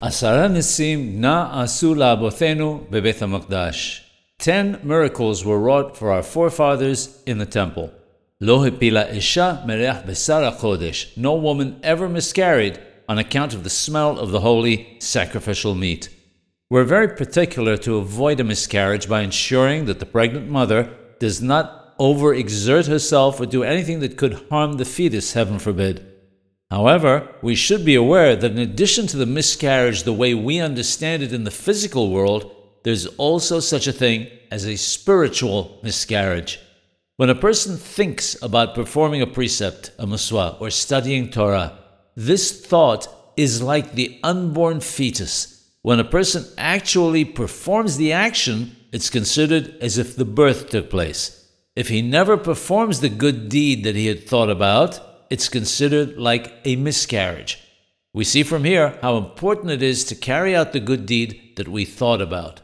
עשרה ניסים נעשו לאבותינו בבית המקדש. Ten miracles were wrought for our forefathers in the temple. לא הפילה אישה מריח בשר הקודש. No woman ever miscarried on account of the smell of the holy sacrificial meat. We're very particular to avoid a miscarriage by ensuring that the pregnant mother does not overexert herself or do anything that could harm the fetus, heaven forbid. However, we should be aware that in addition to the miscarriage the way we understand it in the physical world, there's also such a thing as a spiritual miscarriage. When a person thinks about performing a precept, a muswa, or studying Torah, this thought is like the unborn fetus. When a person actually performs the action, it's considered as if the birth took place. If he never performs the good deed that he had thought about, it's considered like a miscarriage. We see from here how important it is to carry out the good deed that we thought about.